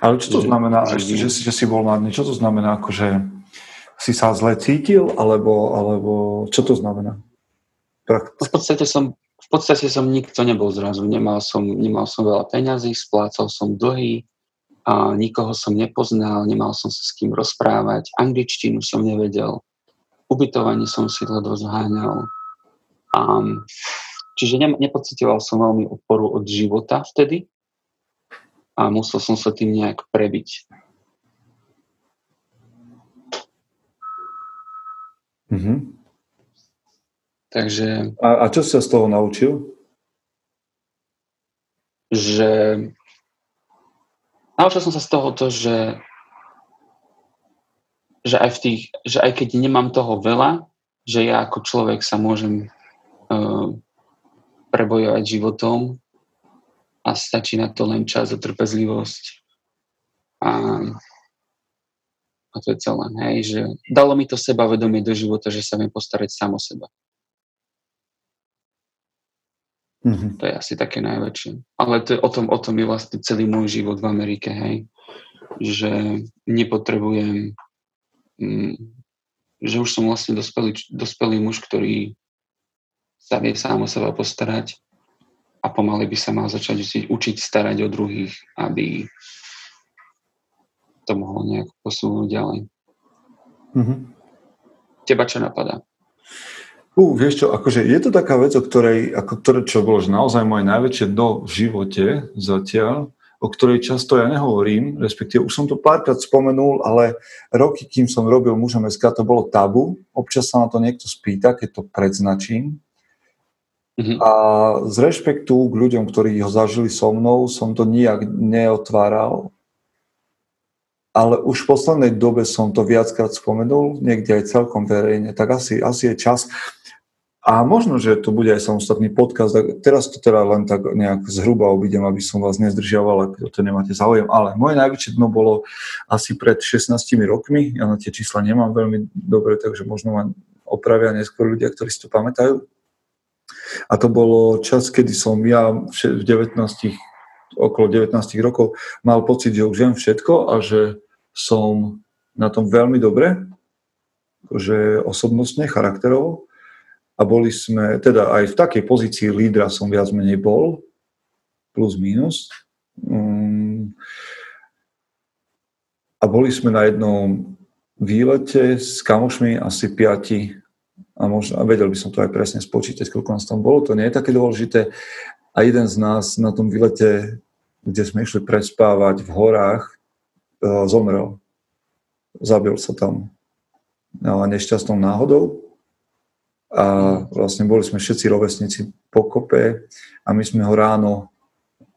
Ale čo to že, znamená, že, že, že si bol dne? Čo to znamená, akože si sa zle cítil, alebo, alebo čo to znamená? Prakticky. V podstate som v podstate som nikto nebol zrazu. Nemal som, nemal som veľa peňazí, splácal som dlhy, a nikoho som nepoznal, nemal som sa s kým rozprávať, angličtinu som nevedel, ubytovanie som si ledvo zháňal. Um, čiže ne, nepocitoval som veľmi oporu od života vtedy a musel som sa tým nejak prebiť. Mm-hmm. Takže... A, a čo sa z toho naučil? Že... Naučil som sa z toho to, že že aj, v tých, že aj keď nemám toho veľa, že ja ako človek sa môžem uh, prebojovať životom a stačí na to len čas a trpezlivosť. A, a to je celé. Hej, že dalo mi to sebavedomie do života, že sa viem postarať sám o seba. Mm-hmm. To je asi také najväčšie. Ale to je, o, tom, o tom je vlastne celý môj život v Amerike, hej. Že nepotrebujem Mm, že už som vlastne dospelý, dospelý muž, ktorý sa vie sám o seba postarať a pomaly by sa mal začať učiť, učiť starať o druhých, aby to mohlo nejak posunúť ďalej. Mm-hmm. Teba čo napadá? Uh, vieš čo, akože je to taká vec, o ktorej, ako ktoré, čo bolo že naozaj moje najväčšie dno v živote zatiaľ, o ktorej často ja nehovorím, respektíve už som to párkrát spomenul, ale roky, kým som robil mužom SK, to bolo tabu. Občas sa na to niekto spýta, keď to predznačím. Mm-hmm. A z rešpektu k ľuďom, ktorí ho zažili so mnou, som to nijak neotváral. Ale už v poslednej dobe som to viackrát spomenul, niekde aj celkom verejne, tak asi, asi je čas. A možno, že to bude aj samostatný podcast. Teraz to teda len tak nejak zhruba obidem, aby som vás nezdržiaval, ak to nemáte záujem. Ale moje najväčšie dno bolo asi pred 16 rokmi. Ja na tie čísla nemám veľmi dobre, takže možno ma opravia neskôr ľudia, ktorí si to pamätajú. A to bolo čas, kedy som ja v 19, okolo 19 rokov mal pocit, že už viem všetko a že som na tom veľmi dobre, že osobnostne, charakterovo a boli sme, teda aj v takej pozícii lídra som viac menej bol, plus minus. Mm. A boli sme na jednom výlete s kamošmi, asi piati, a, možno, a vedel by som to aj presne spočítať, koľko nás tam bolo, to nie je také dôležité. A jeden z nás na tom výlete, kde sme išli prespávať v horách, e, zomrel. Zabil sa tam nešťastnou náhodou a vlastne boli sme všetci rovesníci pokope a my sme ho ráno,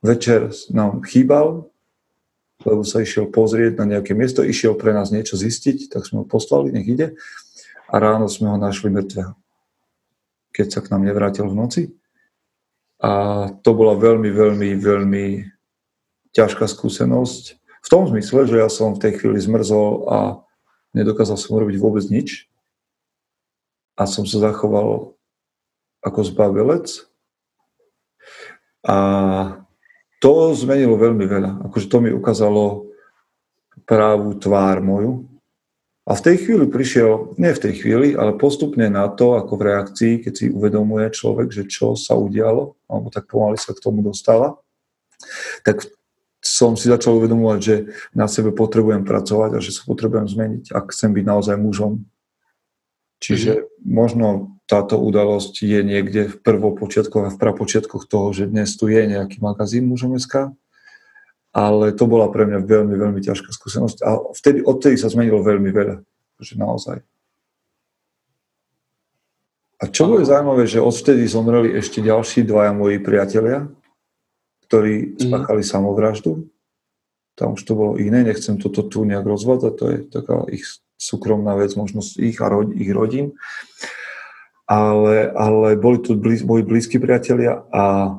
večer nám chýbal, lebo sa išiel pozrieť na nejaké miesto, išiel pre nás niečo zistiť, tak sme ho poslali, nech ide a ráno sme ho našli mŕtvého, keď sa k nám nevrátil v noci. A to bola veľmi, veľmi, veľmi ťažká skúsenosť. V tom zmysle, že ja som v tej chvíli zmrzol a nedokázal som urobiť vôbec nič a som sa zachoval ako zbabelec. A to zmenilo veľmi veľa. Akože to mi ukázalo právú tvár moju. A v tej chvíli prišiel, nie v tej chvíli, ale postupne na to, ako v reakcii, keď si uvedomuje človek, že čo sa udialo, alebo tak pomaly sa k tomu dostala, tak som si začal uvedomovať, že na sebe potrebujem pracovať a že sa potrebujem zmeniť, ak chcem byť naozaj mužom Čiže mm-hmm. možno táto udalosť je niekde v prvopočiatkoch a v prapočiatkoch toho, že dnes tu je nejaký magazín mužom.sk, ale to bola pre mňa veľmi, veľmi ťažká skúsenosť a vtedy, odtedy sa zmenilo veľmi veľa, že naozaj. A čo bude zaujímavé, že odvtedy zomreli ešte ďalší dvaja moji priatelia, ktorí mhm. spáchali mm. samovraždu. Tam už to bolo iné, nechcem toto tu nejak rozvádzať, to je taká ich súkromná vec, možno ich a rod, ich rodín. Ale, ale boli to blíz, moji blízki priatelia a,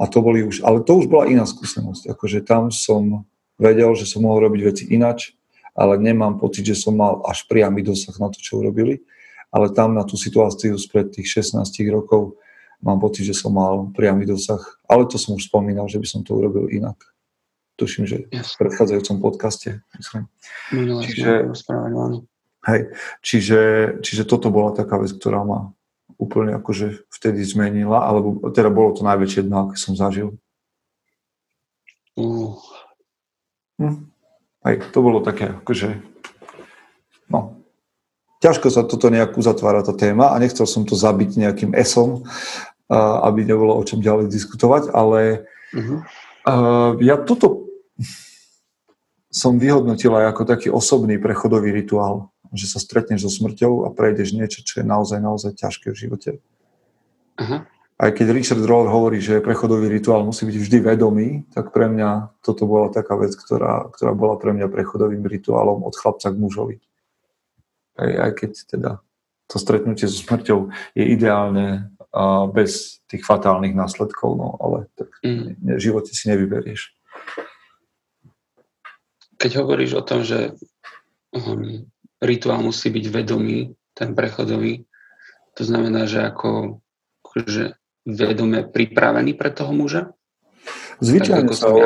a to boli už, ale to už bola iná skúsenosť. Akože tam som vedel, že som mohol robiť veci inač, ale nemám pocit, že som mal až priamy dosah na to, čo urobili ale tam na tú situáciu spred tých 16 rokov mám pocit, že som mal priamy dosah. Ale to som už spomínal, že by som to urobil inak. Tuším, že yes. v predchádzajúcom podcaste, myslím. Čiže, hej, čiže, čiže toto bola taká vec, ktorá ma úplne akože vtedy zmenila, alebo teda bolo to najväčšie dno, aké som zažil. Uh. Hm. Hej, to bolo také, akože, no, ťažko sa toto nejak uzatvára tá téma a nechcel som to zabiť nejakým esom, aby nebolo o čom ďalej diskutovať, ale uh-huh. ja toto som vyhodnotil aj ako taký osobný prechodový rituál, že sa stretneš so smrťou a prejdeš niečo, čo je naozaj, naozaj ťažké v živote. Uh-huh. Aj keď Richard Rohr hovorí, že prechodový rituál musí byť vždy vedomý, tak pre mňa toto bola taká vec, ktorá, ktorá bola pre mňa prechodovým rituálom od chlapca k mužovi. Aj, aj keď teda to stretnutie so smrťou je ideálne a bez tých fatálnych následkov, no ale tak mm. v živote si nevyberieš. Keď hovoríš o tom, že um, rituál musí byť vedomý, ten prechodový, to znamená, že ako že vedome pripravený pre toho muža? Zvyčajne, sa o,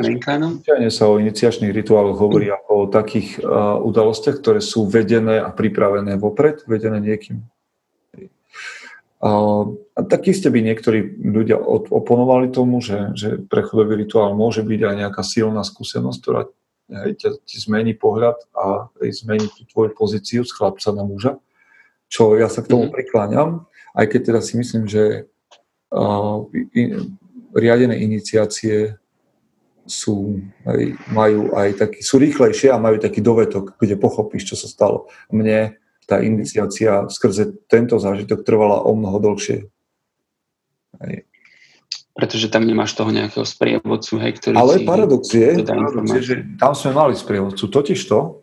zvyčajne sa o iniciačných rituáloch hovorí mm. ako o takých uh, udalostiach, ktoré sú vedené a pripravené vopred, vedené niekým. Uh, a takisto by niektorí ľudia oponovali tomu, že, že prechodový rituál môže byť aj nejaká silná skúsenosť, ktorá hej, ťa, ti zmení pohľad a hej, zmení tú tvoju pozíciu z chlapca na muža, čo ja sa k tomu mm. prikláňam, aj keď teda si myslím, že uh, riadené iniciácie sú, aj, majú aj taký, sú rýchlejšie a majú taký dovetok, kde pochopíš, čo sa stalo. Mne tá iniciácia skrze tento zážitok trvala o mnoho dlhšie. Aj. Pretože tam nemáš toho nejakého sprievodcu, hej, ktorý Ale paradox je, paradox je, že tam sme mali sprievodcu. Totiž to,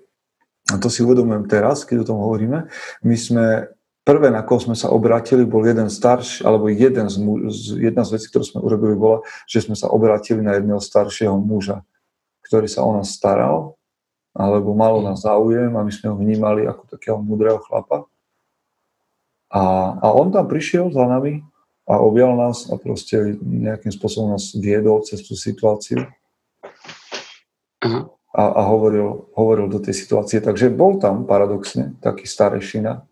a to si uvedomujem teraz, keď o tom hovoríme, my sme prvé, na koho sme sa obrátili, bol jeden starší, alebo jeden z, jedna z vecí, ktorú sme urobili, bola, že sme sa obrátili na jedného staršieho muža, ktorý sa o nás staral, alebo malo nás záujem a my sme ho vnímali ako takého mudrého chlapa. A, a on tam prišiel za nami a objal nás a proste nejakým spôsobom nás viedol cez tú situáciu. A, a hovoril, hovoril do tej situácie. Takže bol tam paradoxne taký starešina,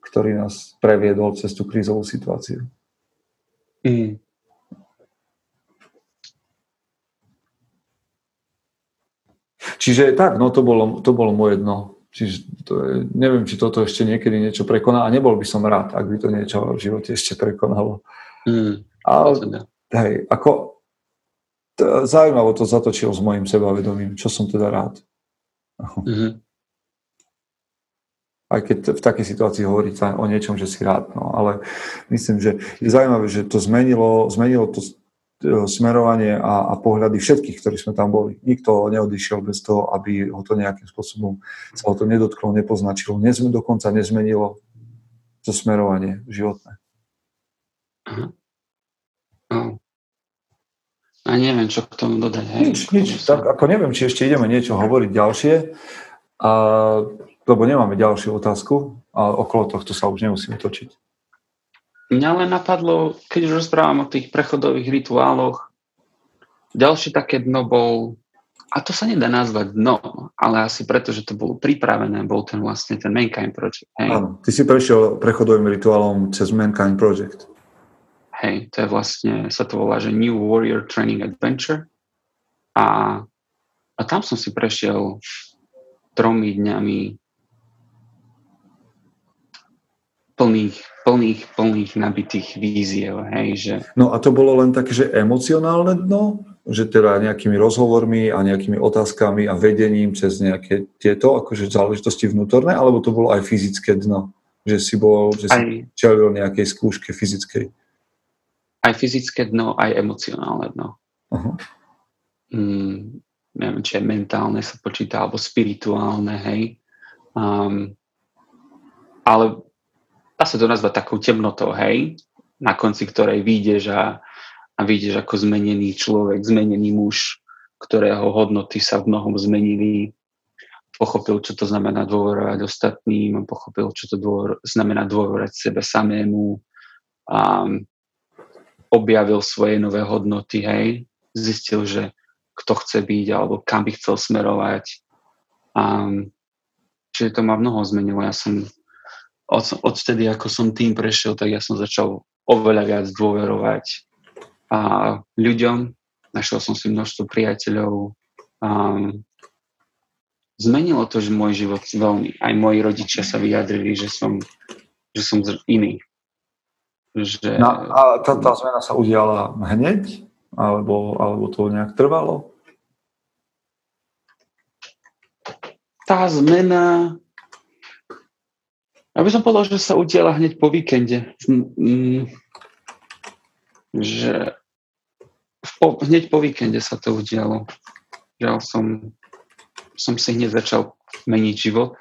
ktorý nás previedol cez tú krízovú situáciu. Mm. Čiže tak, no to bolo, to bolo moje dno. Čiže to je, neviem, či toto ešte niekedy niečo prekoná a nebol by som rád, ak by to niečo v živote ešte prekonalo. Mm. Ale, hej, ako zaujímavo to zatočilo s mojim sebavedomím, čo som teda rád. Mm-hmm aj keď v takej situácii hovorí sa o niečom, že si rád. No, ale myslím, že je zaujímavé, že to zmenilo, zmenilo to smerovanie a, a pohľady všetkých, ktorí sme tam boli. Nikto neodišiel bez toho, aby ho to nejakým spôsobom sa ho to nedotklo, nepoznačilo. Nezme, dokonca nezmenilo to smerovanie životné. Uh. A neviem, čo k tomu dodať. Hej, nič, nič. Tak, ako neviem, či ešte ideme niečo hovoriť ďalšie. A lebo nemáme ďalšiu otázku a okolo tohto sa už nemusíme točiť. Mňa len napadlo, keď už rozprávam o tých prechodových rituáloch, ďalšie také dno bol, a to sa nedá nazvať dno, ale asi preto, že to bolo pripravené, bol ten vlastne ten Mankind Project. Hej. Áno, ty si prešiel prechodovým rituálom cez Mankind Project. Hej, to je vlastne, sa to volá, že New Warrior Training Adventure. A, a tam som si prešiel tromi dňami plných, plných, plných nabitých víziev. Hej, že... No a to bolo len také, že emocionálne dno? Že teda nejakými rozhovormi a nejakými otázkami a vedením cez nejaké tieto akože záležitosti vnútorné, alebo to bolo aj fyzické dno? Že si bol, že si aj, čelil nejakej skúške fyzickej. Aj fyzické dno, aj emocionálne dno. Uh-huh. Mm, neviem, či je mentálne sa počíta, alebo spirituálne, hej. Um, ale dá sa to nazvať takou temnotou, hej, na konci ktorej vyjdeš a, a vyjdeš ako zmenený človek, zmenený muž, ktorého hodnoty sa v mnohom zmenili, pochopil, čo to znamená dôverovať ostatným, pochopil, čo to dôver, znamená dôverovať sebe samému, a objavil svoje nové hodnoty, hej, zistil, že kto chce byť alebo kam by chcel smerovať. A, čiže to ma mnoho zmenilo. Ja som od, odtedy, ako som tým prešiel, tak ja som začal oveľa viac dôverovať a ľuďom. Našiel som si množstvo priateľov. Um, zmenilo to, že môj život veľmi, aj moji rodičia sa vyjadrili, že som, že som iný. Že... No, a tá, tá zmena sa udiala hneď? Alebo, alebo to nejak trvalo? Tá zmena... Ja by som povedal, že sa udiala hneď po víkende. Mm, že po, hneď po víkende sa to udialo. Že som som si hneď začal meniť život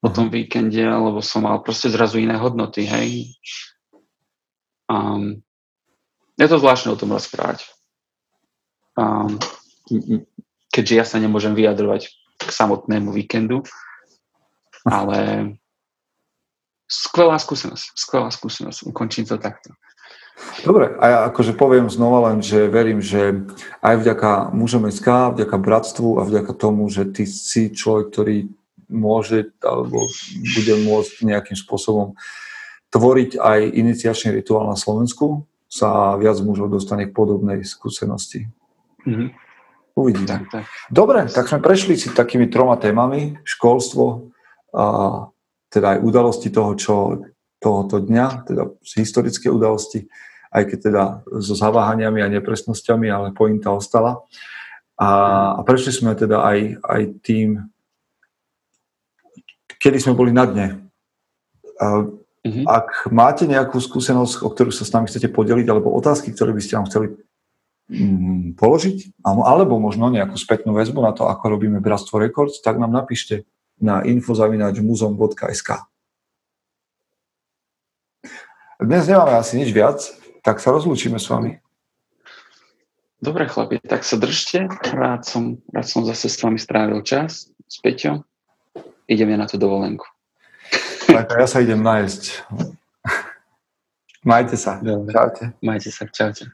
po tom víkende, lebo som mal proste zrazu iné hodnoty, hej. Um, je to zvláštne o tom rozprávať. Um, keďže ja sa nemôžem vyjadrovať k samotnému víkendu, ale skvelá skúsenosť, skvelá skúsenosť, ukončím to takto. Dobre, a ja akože poviem znova len, že verím, že aj vďaka mužom SK, vďaka bratstvu a vďaka tomu, že ty si človek, ktorý môže alebo bude môcť nejakým spôsobom tvoriť aj iniciačný rituál na Slovensku, sa viac mužov dostane k podobnej skúsenosti. Mm-hmm. Uvidíme. Tak, tak. Dobre, tak sme prešli si takými troma témami. Školstvo, a teda aj udalosti toho, čo tohoto dňa, teda historické udalosti, aj keď teda so zaváhaniami a nepresnosťami, ale pointa ostala. A, a prešli sme teda aj, aj tým, kedy sme boli na dne. A, mm-hmm. Ak máte nejakú skúsenosť, o ktorú sa s nami chcete podeliť, alebo otázky, ktoré by ste nám chceli mm, položiť, alebo možno nejakú spätnú väzbu na to, ako robíme Bratstvo Records, tak nám napíšte na infozavinačmuzom.sk. Dnes nemáme asi nič viac, tak sa rozlúčime s vami. Dobre, chlapi, tak sa držte. Rád som, rád som zase s vami strávil čas s Peťom. Ideme na tú dovolenku. Tak ja sa idem nájsť. Majte sa. Dobre. Čaute. Majte sa. Čaute.